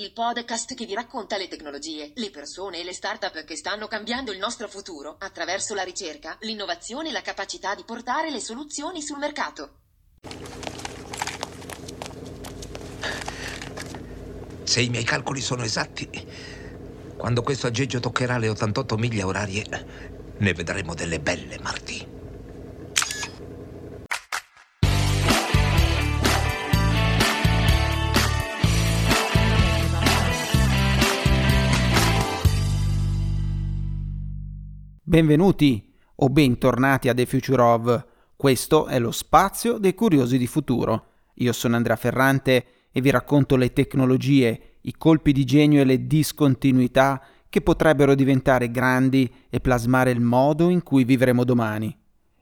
Il podcast che vi racconta le tecnologie, le persone e le start-up che stanno cambiando il nostro futuro attraverso la ricerca, l'innovazione e la capacità di portare le soluzioni sul mercato. Se i miei calcoli sono esatti, quando questo aggeggio toccherà le 88 miglia orarie, ne vedremo delle belle, Marty. Benvenuti o bentornati a The Future of. Questo è lo spazio dei curiosi di futuro. Io sono Andrea Ferrante e vi racconto le tecnologie, i colpi di genio e le discontinuità che potrebbero diventare grandi e plasmare il modo in cui vivremo domani.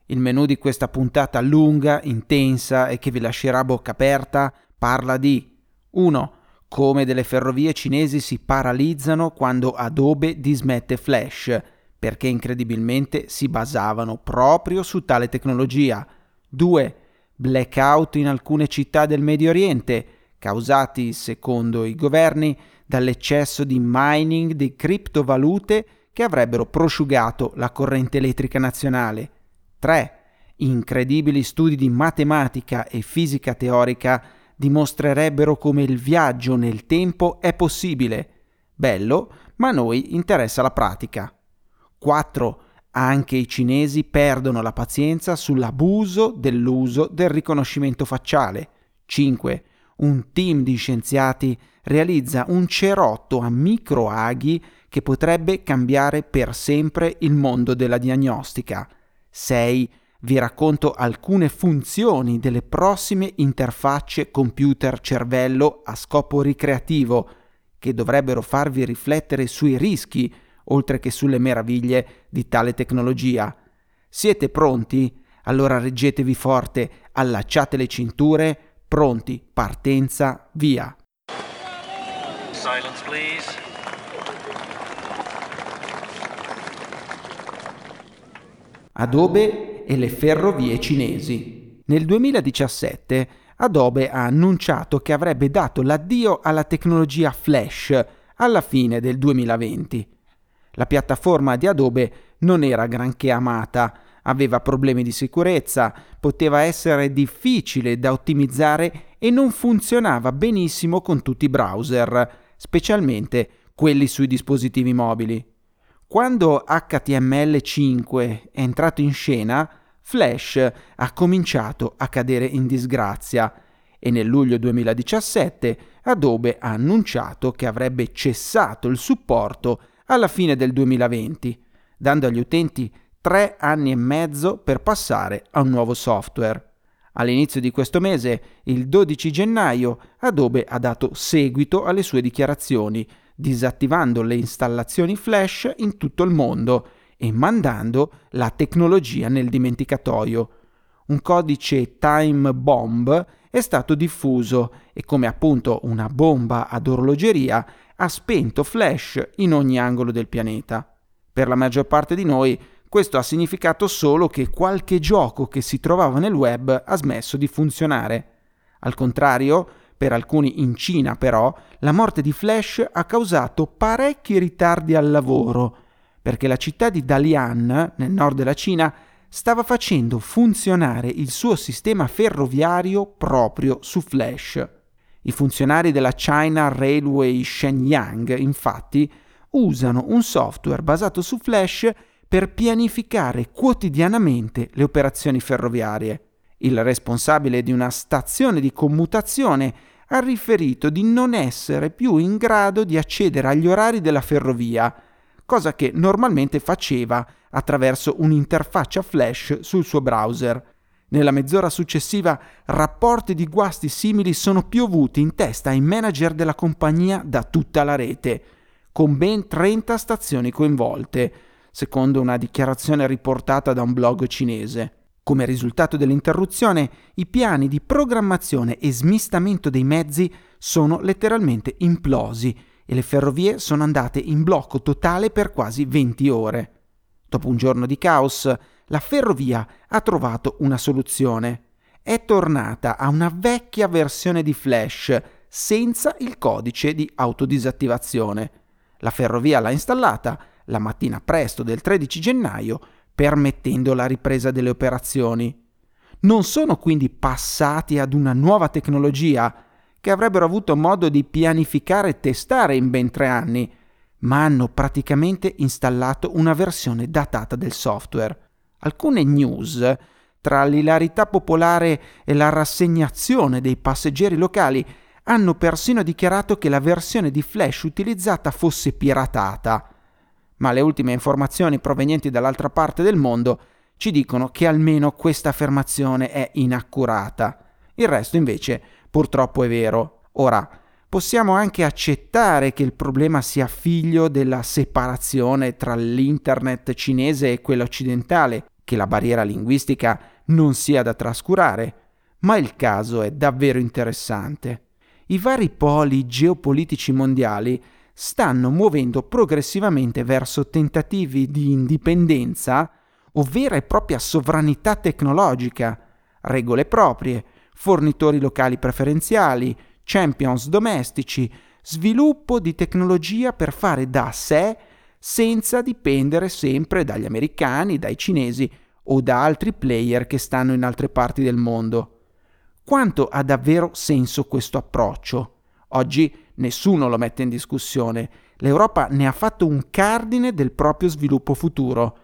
Il menù di questa puntata lunga, intensa e che vi lascerà bocca aperta parla di 1. Come delle ferrovie cinesi si paralizzano quando Adobe dismette Flash, perché incredibilmente si basavano proprio su tale tecnologia. 2. Blackout in alcune città del Medio Oriente, causati, secondo i governi, dall'eccesso di mining di criptovalute che avrebbero prosciugato la corrente elettrica nazionale. 3. Incredibili studi di matematica e fisica teorica dimostrerebbero come il viaggio nel tempo è possibile. Bello, ma a noi interessa la pratica. 4. Anche i cinesi perdono la pazienza sull'abuso dell'uso del riconoscimento facciale. 5 un team di scienziati realizza un cerotto a microaghi che potrebbe cambiare per sempre il mondo della diagnostica. 6. Vi racconto alcune funzioni delle prossime interfacce computer-cervello a scopo ricreativo che dovrebbero farvi riflettere sui rischi oltre che sulle meraviglie di tale tecnologia. Siete pronti? Allora reggetevi forte, allacciate le cinture Pronti, partenza, via. Silence, please. Adobe e le ferrovie cinesi. Nel 2017 Adobe ha annunciato che avrebbe dato l'addio alla tecnologia Flash alla fine del 2020. La piattaforma di Adobe non era granché amata, aveva problemi di sicurezza, poteva essere difficile da ottimizzare e non funzionava benissimo con tutti i browser, specialmente quelli sui dispositivi mobili. Quando HTML5 è entrato in scena, Flash ha cominciato a cadere in disgrazia e nel luglio 2017 Adobe ha annunciato che avrebbe cessato il supporto alla fine del 2020, dando agli utenti tre anni e mezzo per passare a un nuovo software. All'inizio di questo mese, il 12 gennaio, Adobe ha dato seguito alle sue dichiarazioni, disattivando le installazioni flash in tutto il mondo e mandando la tecnologia nel dimenticatoio. Un codice time bomb è stato diffuso e come appunto una bomba ad orologeria ha spento flash in ogni angolo del pianeta. Per la maggior parte di noi questo ha significato solo che qualche gioco che si trovava nel web ha smesso di funzionare. Al contrario, per alcuni in Cina però, la morte di Flash ha causato parecchi ritardi al lavoro, perché la città di Dalian, nel nord della Cina, stava facendo funzionare il suo sistema ferroviario proprio su Flash. I funzionari della China Railway Shenyang, infatti, usano un software basato su Flash per pianificare quotidianamente le operazioni ferroviarie. Il responsabile di una stazione di commutazione ha riferito di non essere più in grado di accedere agli orari della ferrovia, cosa che normalmente faceva attraverso un'interfaccia flash sul suo browser. Nella mezz'ora successiva rapporti di guasti simili sono piovuti in testa ai manager della compagnia da tutta la rete, con ben 30 stazioni coinvolte, secondo una dichiarazione riportata da un blog cinese. Come risultato dell'interruzione, i piani di programmazione e smistamento dei mezzi sono letteralmente implosi e le ferrovie sono andate in blocco totale per quasi 20 ore. Dopo un giorno di caos, la ferrovia ha trovato una soluzione. È tornata a una vecchia versione di Flash senza il codice di autodisattivazione. La ferrovia l'ha installata la mattina presto del 13 gennaio, permettendo la ripresa delle operazioni. Non sono quindi passati ad una nuova tecnologia che avrebbero avuto modo di pianificare e testare in ben tre anni, ma hanno praticamente installato una versione datata del software alcune news, tra l'ilarità popolare e la rassegnazione dei passeggeri locali, hanno persino dichiarato che la versione di Flash utilizzata fosse piratata. Ma le ultime informazioni provenienti dall'altra parte del mondo ci dicono che almeno questa affermazione è inaccurata. Il resto invece purtroppo è vero. Ora, possiamo anche accettare che il problema sia figlio della separazione tra l'internet cinese e quello occidentale, che la barriera linguistica non sia da trascurare, ma il caso è davvero interessante. I vari poli geopolitici mondiali stanno muovendo progressivamente verso tentativi di indipendenza o vera e propria sovranità tecnologica, regole proprie, fornitori locali preferenziali, champions domestici, sviluppo di tecnologia per fare da sé senza dipendere sempre dagli americani, dai cinesi o da altri player che stanno in altre parti del mondo. Quanto ha davvero senso questo approccio? Oggi nessuno lo mette in discussione. L'Europa ne ha fatto un cardine del proprio sviluppo futuro.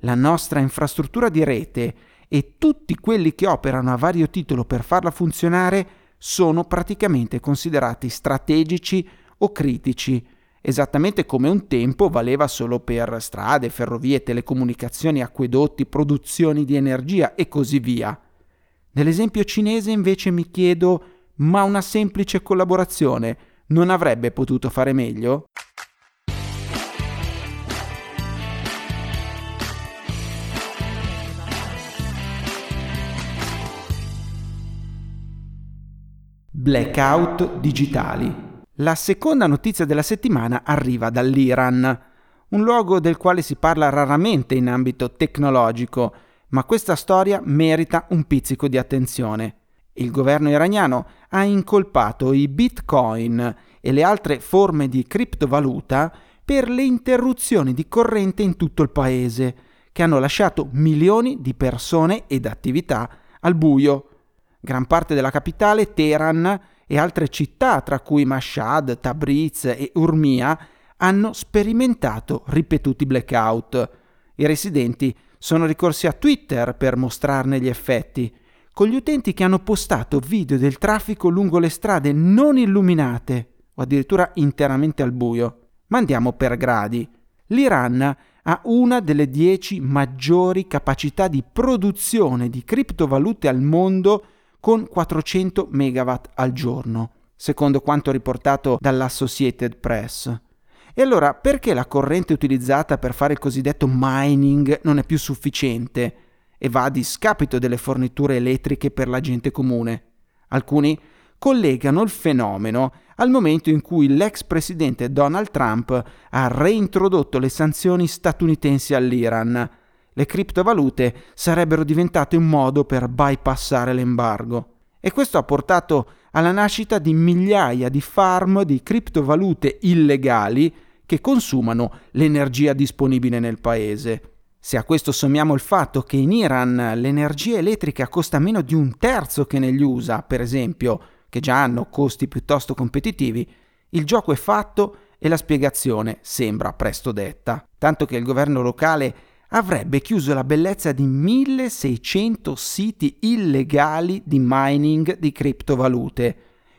La nostra infrastruttura di rete e tutti quelli che operano a vario titolo per farla funzionare sono praticamente considerati strategici o critici esattamente come un tempo valeva solo per strade, ferrovie, telecomunicazioni, acquedotti, produzioni di energia e così via. Nell'esempio cinese invece mi chiedo, ma una semplice collaborazione non avrebbe potuto fare meglio? Blackout digitali. La seconda notizia della settimana arriva dall'Iran, un luogo del quale si parla raramente in ambito tecnologico, ma questa storia merita un pizzico di attenzione. Il governo iraniano ha incolpato i bitcoin e le altre forme di criptovaluta per le interruzioni di corrente in tutto il paese, che hanno lasciato milioni di persone ed attività al buio. Gran parte della capitale, Teheran, e altre città, tra cui Mashhad, Tabriz e Urmia, hanno sperimentato ripetuti blackout. I residenti sono ricorsi a Twitter per mostrarne gli effetti, con gli utenti che hanno postato video del traffico lungo le strade non illuminate o addirittura interamente al buio. Ma andiamo per gradi. L'Iran ha una delle dieci maggiori capacità di produzione di criptovalute al mondo con 400 MW al giorno, secondo quanto riportato dall'Associated Press. E allora perché la corrente utilizzata per fare il cosiddetto mining non è più sufficiente e va a discapito delle forniture elettriche per la gente comune? Alcuni collegano il fenomeno al momento in cui l'ex presidente Donald Trump ha reintrodotto le sanzioni statunitensi all'Iran le criptovalute sarebbero diventate un modo per bypassare l'embargo. E questo ha portato alla nascita di migliaia di farm di criptovalute illegali che consumano l'energia disponibile nel paese. Se a questo sommiamo il fatto che in Iran l'energia elettrica costa meno di un terzo che negli USA, per esempio, che già hanno costi piuttosto competitivi, il gioco è fatto e la spiegazione sembra presto detta. Tanto che il governo locale avrebbe chiuso la bellezza di 1600 siti illegali di mining di criptovalute,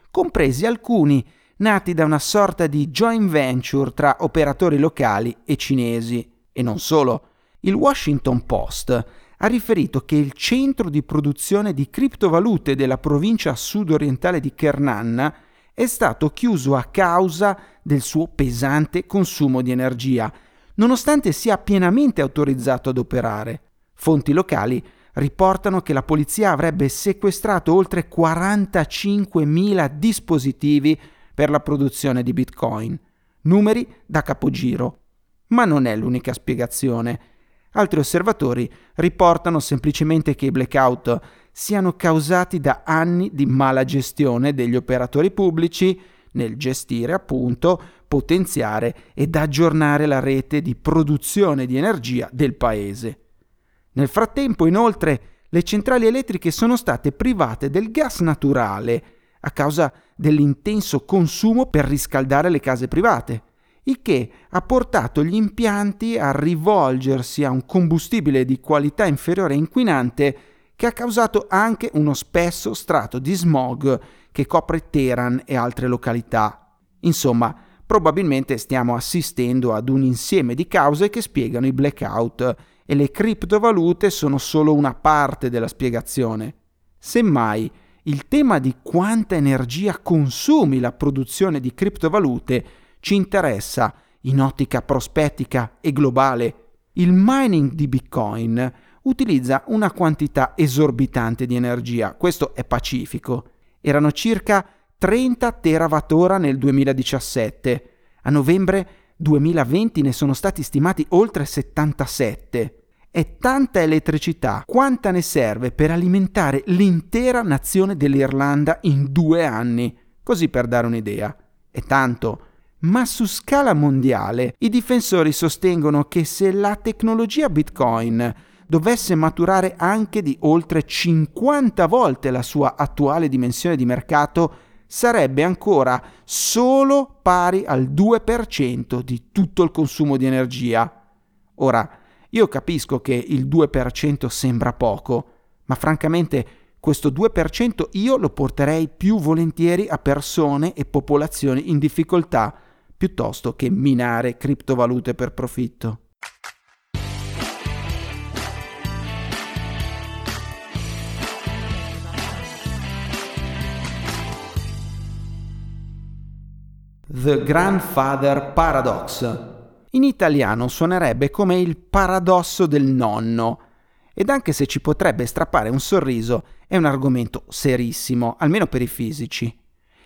compresi alcuni nati da una sorta di joint venture tra operatori locali e cinesi. E non solo. Il Washington Post ha riferito che il centro di produzione di criptovalute della provincia sudorientale di Kernan è stato chiuso a causa del suo pesante consumo di energia, nonostante sia pienamente autorizzato ad operare. Fonti locali riportano che la polizia avrebbe sequestrato oltre 45.000 dispositivi per la produzione di Bitcoin, numeri da capogiro. Ma non è l'unica spiegazione. Altri osservatori riportano semplicemente che i blackout siano causati da anni di mala gestione degli operatori pubblici nel gestire, appunto, potenziare ed aggiornare la rete di produzione di energia del paese. Nel frattempo, inoltre, le centrali elettriche sono state private del gas naturale a causa dell'intenso consumo per riscaldare le case private il che ha portato gli impianti a rivolgersi a un combustibile di qualità inferiore e inquinante che ha causato anche uno spesso strato di smog che copre Teheran e altre località. Insomma, probabilmente stiamo assistendo ad un insieme di cause che spiegano i blackout e le criptovalute sono solo una parte della spiegazione. Semmai, il tema di quanta energia consumi la produzione di criptovalute ci interessa in ottica prospettica e globale. Il mining di Bitcoin utilizza una quantità esorbitante di energia, questo è pacifico. Erano circa 30 terawatt-ora nel 2017. A novembre 2020 ne sono stati stimati oltre 77. È tanta elettricità quanta ne serve per alimentare l'intera nazione dell'Irlanda in due anni, così per dare un'idea. È tanto ma su scala mondiale i difensori sostengono che se la tecnologia Bitcoin dovesse maturare anche di oltre 50 volte la sua attuale dimensione di mercato, sarebbe ancora solo pari al 2% di tutto il consumo di energia. Ora, io capisco che il 2% sembra poco, ma francamente questo 2% io lo porterei più volentieri a persone e popolazioni in difficoltà piuttosto che minare criptovalute per profitto. The Grandfather Paradox. In italiano suonerebbe come il paradosso del nonno. Ed anche se ci potrebbe strappare un sorriso, è un argomento serissimo, almeno per i fisici.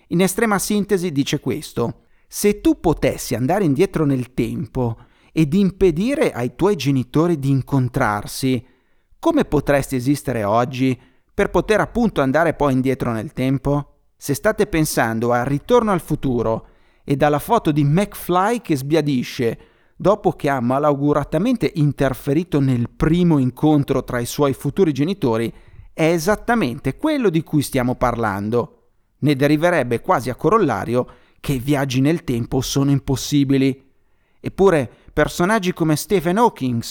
In estrema sintesi dice questo. Se tu potessi andare indietro nel tempo ed impedire ai tuoi genitori di incontrarsi, come potresti esistere oggi per poter appunto andare poi indietro nel tempo? Se state pensando a Ritorno al futuro e dalla foto di McFly che sbiadisce dopo che ha malauguratamente interferito nel primo incontro tra i suoi futuri genitori, è esattamente quello di cui stiamo parlando. Ne deriverebbe quasi a corollario che i viaggi nel tempo sono impossibili. Eppure personaggi come Stephen Hawking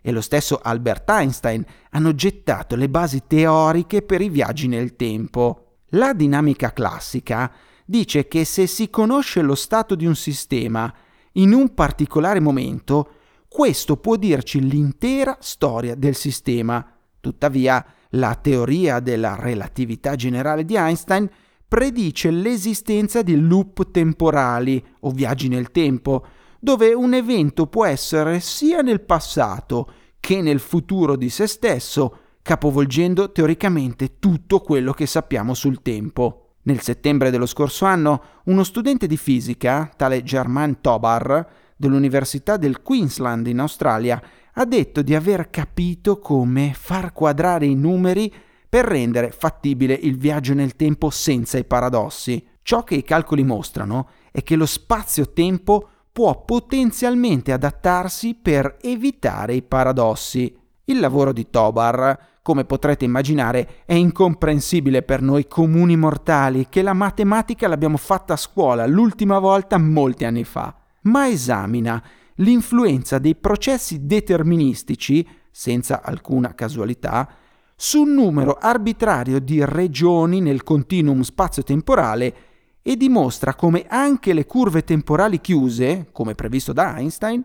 e lo stesso Albert Einstein hanno gettato le basi teoriche per i viaggi nel tempo. La dinamica classica dice che se si conosce lo stato di un sistema in un particolare momento, questo può dirci l'intera storia del sistema. Tuttavia, la teoria della relatività generale di Einstein predice l'esistenza di loop temporali o viaggi nel tempo, dove un evento può essere sia nel passato che nel futuro di se stesso, capovolgendo teoricamente tutto quello che sappiamo sul tempo. Nel settembre dello scorso anno, uno studente di fisica, tale Germain Tobar, dell'Università del Queensland in Australia, ha detto di aver capito come far quadrare i numeri per rendere fattibile il viaggio nel tempo senza i paradossi. Ciò che i calcoli mostrano è che lo spazio-tempo può potenzialmente adattarsi per evitare i paradossi. Il lavoro di Tobar, come potrete immaginare, è incomprensibile per noi comuni mortali che la matematica l'abbiamo fatta a scuola l'ultima volta molti anni fa, ma esamina l'influenza dei processi deterministici, senza alcuna casualità, su un numero arbitrario di regioni nel continuum spazio-temporale e dimostra come anche le curve temporali chiuse, come previsto da Einstein,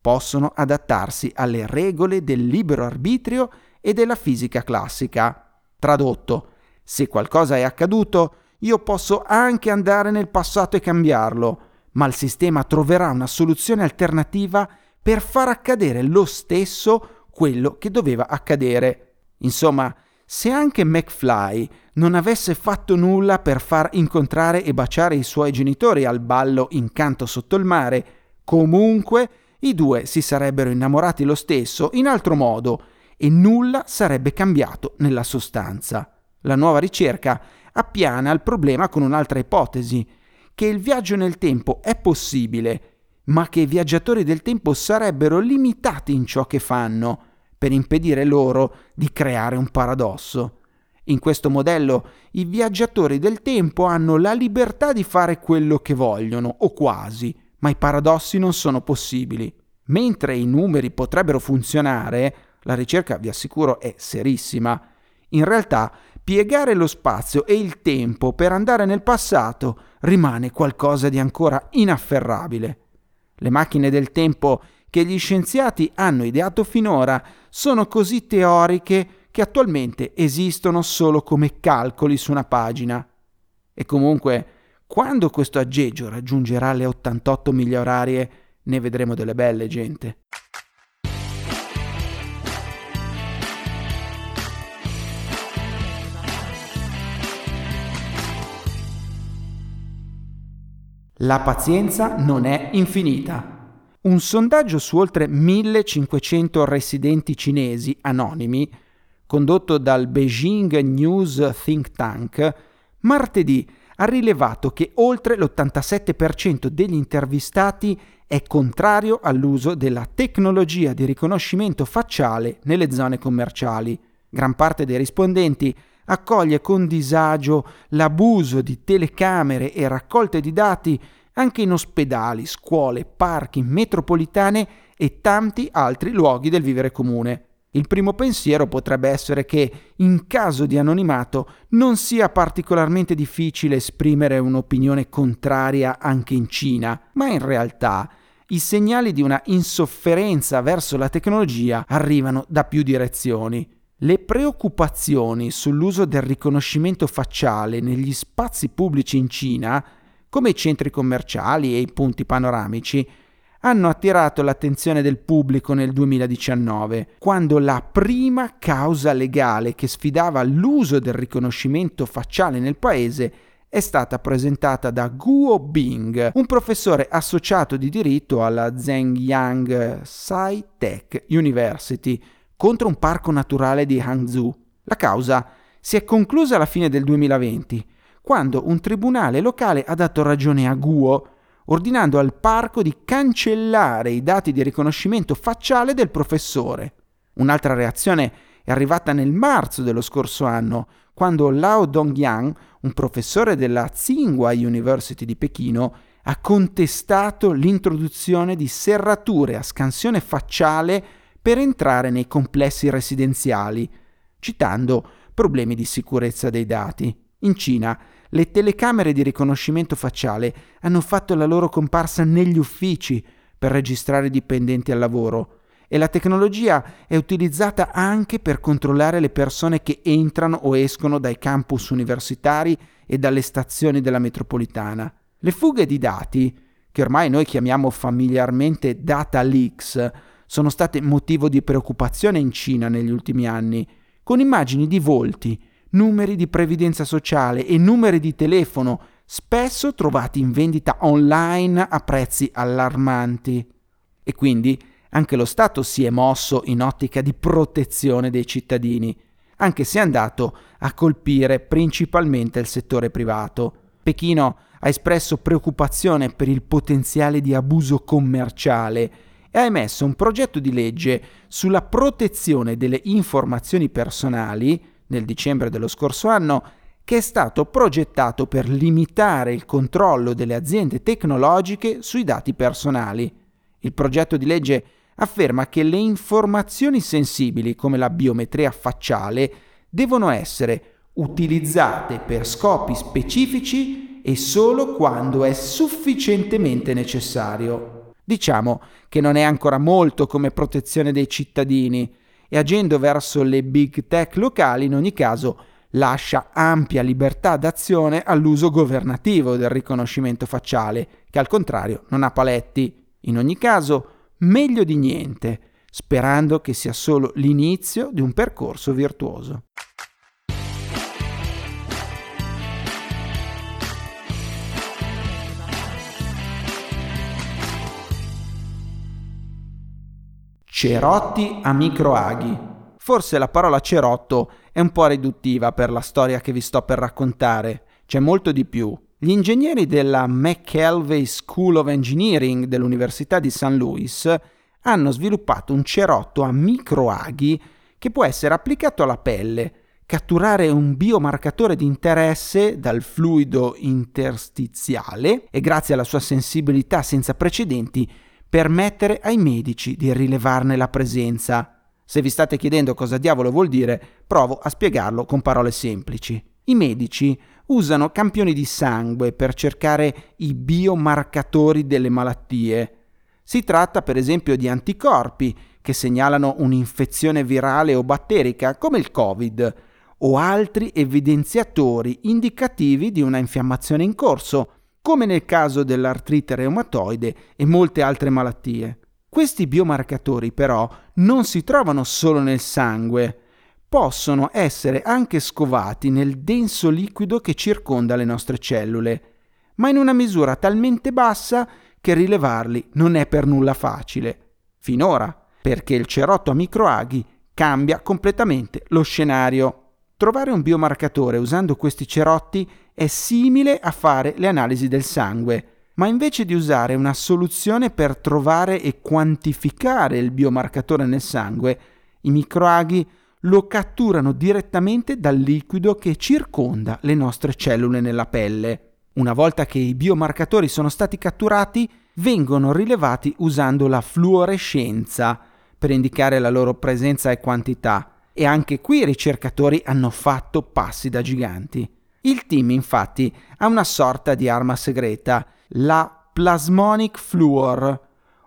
possono adattarsi alle regole del libero arbitrio e della fisica classica. Tradotto, se qualcosa è accaduto, io posso anche andare nel passato e cambiarlo, ma il sistema troverà una soluzione alternativa per far accadere lo stesso quello che doveva accadere. Insomma, se anche McFly non avesse fatto nulla per far incontrare e baciare i suoi genitori al ballo Incanto sotto il mare, comunque i due si sarebbero innamorati lo stesso in altro modo e nulla sarebbe cambiato nella sostanza. La nuova ricerca appiana il problema con un'altra ipotesi, che il viaggio nel tempo è possibile, ma che i viaggiatori del tempo sarebbero limitati in ciò che fanno, per impedire loro di creare un paradosso. In questo modello i viaggiatori del tempo hanno la libertà di fare quello che vogliono, o quasi, ma i paradossi non sono possibili. Mentre i numeri potrebbero funzionare, la ricerca vi assicuro è serissima. In realtà piegare lo spazio e il tempo per andare nel passato rimane qualcosa di ancora inafferrabile. Le macchine del tempo che gli scienziati hanno ideato finora sono così teoriche che attualmente esistono solo come calcoli su una pagina. E comunque, quando questo aggeggio raggiungerà le 88 miglia orarie, ne vedremo delle belle, gente. La pazienza non è infinita. Un sondaggio su oltre 1500 residenti cinesi anonimi, condotto dal Beijing News Think Tank, martedì ha rilevato che oltre l'87% degli intervistati è contrario all'uso della tecnologia di riconoscimento facciale nelle zone commerciali. Gran parte dei rispondenti accoglie con disagio l'abuso di telecamere e raccolte di dati anche in ospedali, scuole, parchi, metropolitane e tanti altri luoghi del vivere comune. Il primo pensiero potrebbe essere che, in caso di anonimato, non sia particolarmente difficile esprimere un'opinione contraria anche in Cina, ma in realtà i segnali di una insofferenza verso la tecnologia arrivano da più direzioni. Le preoccupazioni sull'uso del riconoscimento facciale negli spazi pubblici in Cina, come i centri commerciali e i punti panoramici, hanno attirato l'attenzione del pubblico nel 2019, quando la prima causa legale che sfidava l'uso del riconoscimento facciale nel paese è stata presentata da Guo Bing, un professore associato di diritto alla Zhenjiang Sci-Tech University, contro un parco naturale di Hangzhou. La causa si è conclusa alla fine del 2020, quando un tribunale locale ha dato ragione a Guo, ordinando al parco di cancellare i dati di riconoscimento facciale del professore. Un'altra reazione è arrivata nel marzo dello scorso anno, quando Lao Dongyang, un professore della Tsinghua University di Pechino, ha contestato l'introduzione di serrature a scansione facciale per entrare nei complessi residenziali, citando problemi di sicurezza dei dati. In Cina le telecamere di riconoscimento facciale hanno fatto la loro comparsa negli uffici per registrare dipendenti al lavoro e la tecnologia è utilizzata anche per controllare le persone che entrano o escono dai campus universitari e dalle stazioni della metropolitana. Le fughe di dati, che ormai noi chiamiamo familiarmente data leaks, sono state motivo di preoccupazione in Cina negli ultimi anni, con immagini di volti, numeri di previdenza sociale e numeri di telefono, spesso trovati in vendita online a prezzi allarmanti. E quindi anche lo Stato si è mosso in ottica di protezione dei cittadini, anche se è andato a colpire principalmente il settore privato. Pechino ha espresso preoccupazione per il potenziale di abuso commerciale e ha emesso un progetto di legge sulla protezione delle informazioni personali nel dicembre dello scorso anno che è stato progettato per limitare il controllo delle aziende tecnologiche sui dati personali. Il progetto di legge afferma che le informazioni sensibili come la biometria facciale devono essere utilizzate per scopi specifici e solo quando è sufficientemente necessario. Diciamo che non è ancora molto come protezione dei cittadini e agendo verso le big tech locali in ogni caso lascia ampia libertà d'azione all'uso governativo del riconoscimento facciale, che al contrario non ha paletti. In ogni caso, meglio di niente, sperando che sia solo l'inizio di un percorso virtuoso. Cerotti a microaghi. Forse la parola cerotto è un po' riduttiva per la storia che vi sto per raccontare. C'è molto di più. Gli ingegneri della McKelvey School of Engineering dell'Università di St. Louis hanno sviluppato un cerotto a microaghi che può essere applicato alla pelle, catturare un biomarcatore di interesse dal fluido interstiziale e grazie alla sua sensibilità senza precedenti permettere ai medici di rilevarne la presenza. Se vi state chiedendo cosa diavolo vuol dire, provo a spiegarlo con parole semplici. I medici usano campioni di sangue per cercare i biomarcatori delle malattie. Si tratta per esempio di anticorpi che segnalano un'infezione virale o batterica come il Covid o altri evidenziatori indicativi di una infiammazione in corso come nel caso dell'artrite reumatoide e molte altre malattie. Questi biomarcatori però non si trovano solo nel sangue, possono essere anche scovati nel denso liquido che circonda le nostre cellule, ma in una misura talmente bassa che rilevarli non è per nulla facile. Finora, perché il cerotto a microaghi cambia completamente lo scenario. Trovare un biomarcatore usando questi cerotti è simile a fare le analisi del sangue, ma invece di usare una soluzione per trovare e quantificare il biomarcatore nel sangue, i microaghi lo catturano direttamente dal liquido che circonda le nostre cellule nella pelle. Una volta che i biomarcatori sono stati catturati, vengono rilevati usando la fluorescenza per indicare la loro presenza e quantità. E anche qui i ricercatori hanno fatto passi da giganti. Il team infatti ha una sorta di arma segreta, la Plasmonic Fluor,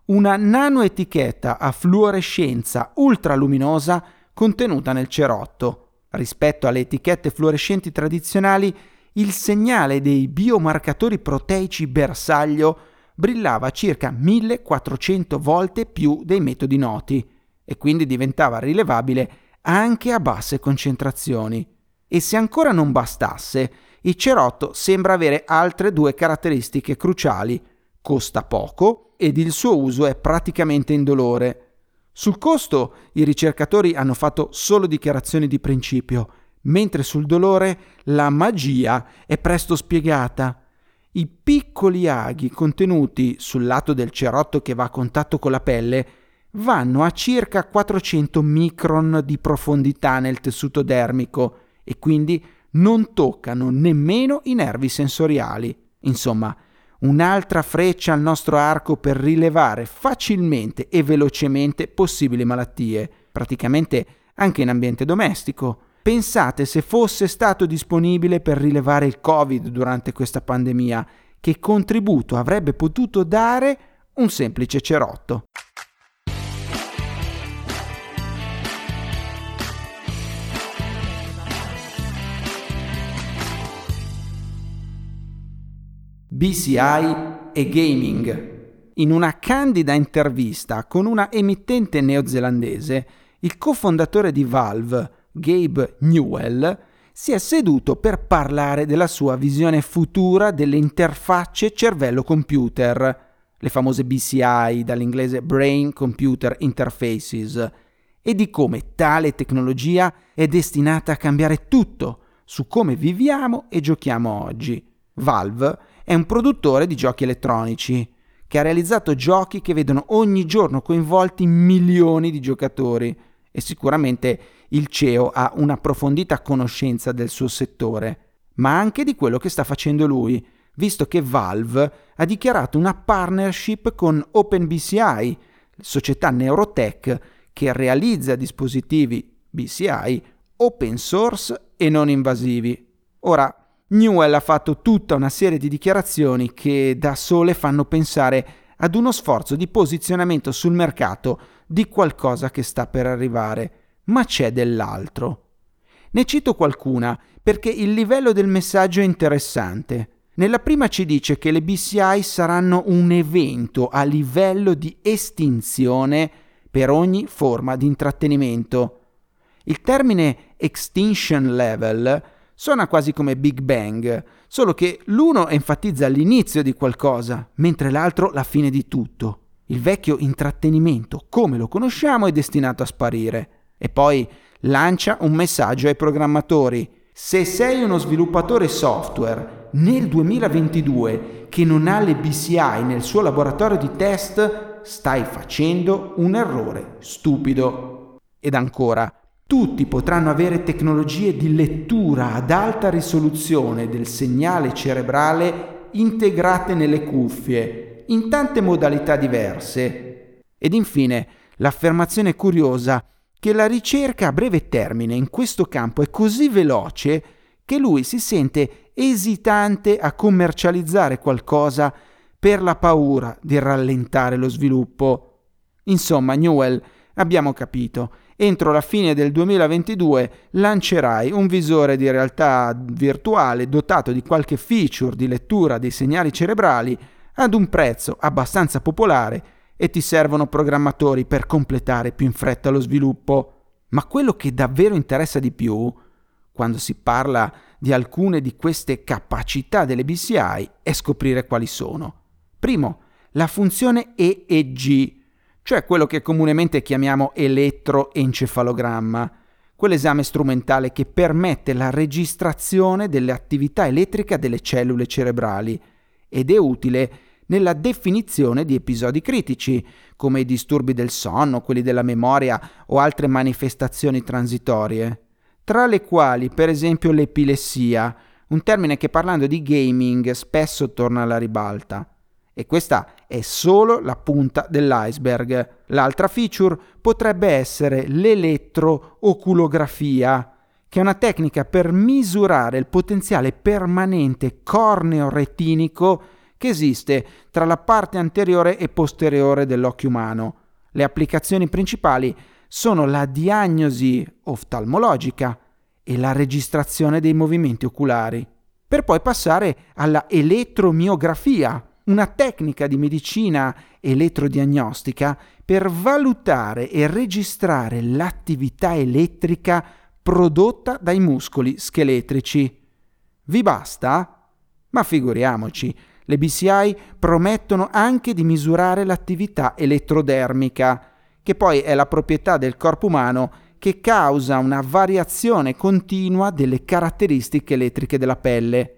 una nanoetichetta a fluorescenza ultraluminosa contenuta nel cerotto. Rispetto alle etichette fluorescenti tradizionali, il segnale dei biomarcatori proteici bersaglio brillava circa 1400 volte più dei metodi noti e quindi diventava rilevabile anche a basse concentrazioni. E se ancora non bastasse, il cerotto sembra avere altre due caratteristiche cruciali. Costa poco ed il suo uso è praticamente indolore. Sul costo i ricercatori hanno fatto solo dichiarazioni di principio, mentre sul dolore la magia è presto spiegata. I piccoli aghi contenuti sul lato del cerotto che va a contatto con la pelle vanno a circa 400 micron di profondità nel tessuto dermico e quindi non toccano nemmeno i nervi sensoriali. Insomma, un'altra freccia al nostro arco per rilevare facilmente e velocemente possibili malattie, praticamente anche in ambiente domestico. Pensate se fosse stato disponibile per rilevare il Covid durante questa pandemia, che contributo avrebbe potuto dare un semplice cerotto. BCI e gaming. In una candida intervista con una emittente neozelandese, il cofondatore di Valve, Gabe Newell, si è seduto per parlare della sua visione futura delle interfacce cervello-computer, le famose BCI dall'inglese Brain Computer Interfaces, e di come tale tecnologia è destinata a cambiare tutto su come viviamo e giochiamo oggi. Valve è un produttore di giochi elettronici che ha realizzato giochi che vedono ogni giorno coinvolti milioni di giocatori e sicuramente il CEO ha un'approfondita conoscenza del suo settore, ma anche di quello che sta facendo lui, visto che Valve ha dichiarato una partnership con OpenBCI, società neurotech che realizza dispositivi BCI open source e non invasivi. Ora, Newell ha fatto tutta una serie di dichiarazioni che da sole fanno pensare ad uno sforzo di posizionamento sul mercato di qualcosa che sta per arrivare. ma c'è dell'altro. Ne cito qualcuna perché il livello del messaggio è interessante. Nella prima ci dice che le BCI saranno un evento a livello di estinzione per ogni forma di intrattenimento. Il termine extinction level suona quasi come Big Bang, solo che l'uno enfatizza l'inizio di qualcosa, mentre l'altro la fine di tutto. Il vecchio intrattenimento, come lo conosciamo, è destinato a sparire. E poi lancia un messaggio ai programmatori. Se sei uno sviluppatore software nel 2022 che non ha le BCI nel suo laboratorio di test, stai facendo un errore stupido. Ed ancora, tutti potranno avere tecnologie di lettura ad alta risoluzione del segnale cerebrale integrate nelle cuffie, in tante modalità diverse. Ed infine, l'affermazione curiosa che la ricerca a breve termine in questo campo è così veloce che lui si sente esitante a commercializzare qualcosa per la paura di rallentare lo sviluppo. Insomma, Newell, abbiamo capito, entro la fine del 2022 lancerai un visore di realtà virtuale dotato di qualche feature di lettura dei segnali cerebrali ad un prezzo abbastanza popolare e ti servono programmatori per completare più in fretta lo sviluppo. Ma quello che davvero interessa di più, quando si parla di alcune di queste capacità delle BCI, è scoprire quali sono. Primo, la funzione EEG, cioè quello che comunemente chiamiamo elettroencefalogramma, quell'esame strumentale che permette la registrazione delle attività elettriche delle cellule cerebrali ed è utile nella definizione di episodi critici, come i disturbi del sonno, quelli della memoria o altre manifestazioni transitorie, tra le quali per esempio l'epilessia, un termine che parlando di gaming spesso torna alla ribalta. E questa è solo la punta dell'iceberg. L'altra feature potrebbe essere l'elettrooculografia, che è una tecnica per misurare il potenziale permanente corneo-retinico che esiste tra la parte anteriore e posteriore dell'occhio umano. Le applicazioni principali sono la diagnosi oftalmologica e la registrazione dei movimenti oculari, per poi passare alla elettromiografia, una tecnica di medicina elettrodiagnostica per valutare e registrare l'attività elettrica prodotta dai muscoli scheletrici. Vi basta? Ma figuriamoci, le BCI promettono anche di misurare l'attività elettrodermica, che poi è la proprietà del corpo umano che causa una variazione continua delle caratteristiche elettriche della pelle.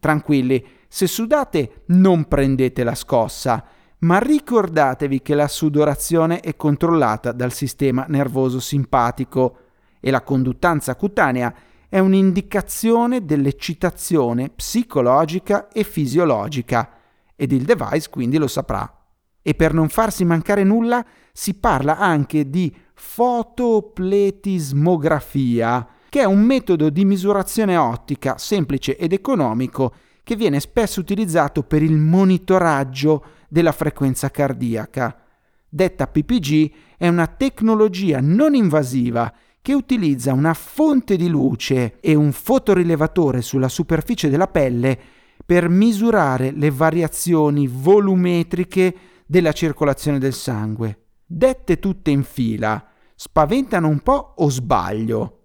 Tranquilli, se sudate non prendete la scossa, ma ricordatevi che la sudorazione è controllata dal sistema nervoso simpatico e la conduttanza cutanea è un'indicazione dell'eccitazione psicologica e fisiologica ed il device quindi lo saprà. E per non farsi mancare nulla si parla anche di fotopletismografia, che è un metodo di misurazione ottica semplice ed economico che viene spesso utilizzato per il monitoraggio della frequenza cardiaca. Detta PPG è una tecnologia non invasiva che utilizza una fonte di luce e un fotorilevatore sulla superficie della pelle per misurare le variazioni volumetriche della circolazione del sangue. Dette tutte in fila, spaventano un po' o sbaglio?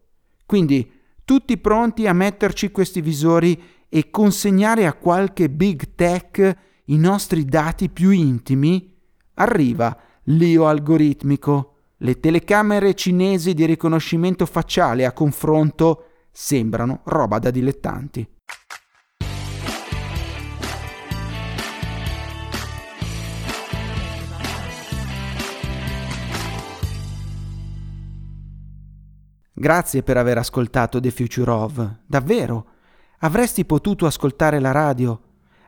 Quindi tutti pronti a metterci questi visori e consegnare a qualche big tech i nostri dati più intimi? Arriva l'io algoritmico. Le telecamere cinesi di riconoscimento facciale a confronto sembrano roba da dilettanti. Grazie per aver ascoltato The Future of. Davvero. Avresti potuto ascoltare la radio,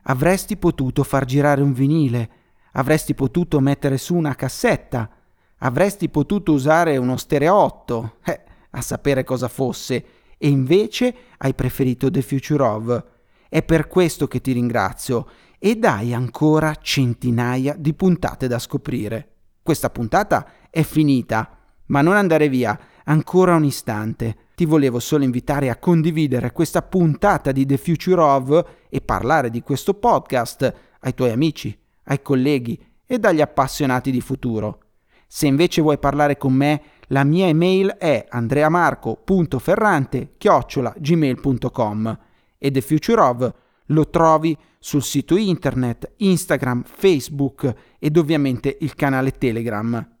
avresti potuto far girare un vinile, avresti potuto mettere su una cassetta, avresti potuto usare uno stereotto, eh, a sapere cosa fosse, e invece hai preferito The Future of. È per questo che ti ringrazio ed hai ancora centinaia di puntate da scoprire. Questa puntata è finita, ma non andare via ancora un istante. Ti volevo solo invitare a condividere questa puntata di The Future of e parlare di questo podcast ai tuoi amici, ai colleghi e agli appassionati di futuro. Se invece vuoi parlare con me, la mia email è andreamarco.ferrante-gmail.com e The Future of lo trovi sul sito internet, Instagram, Facebook ed ovviamente il canale Telegram.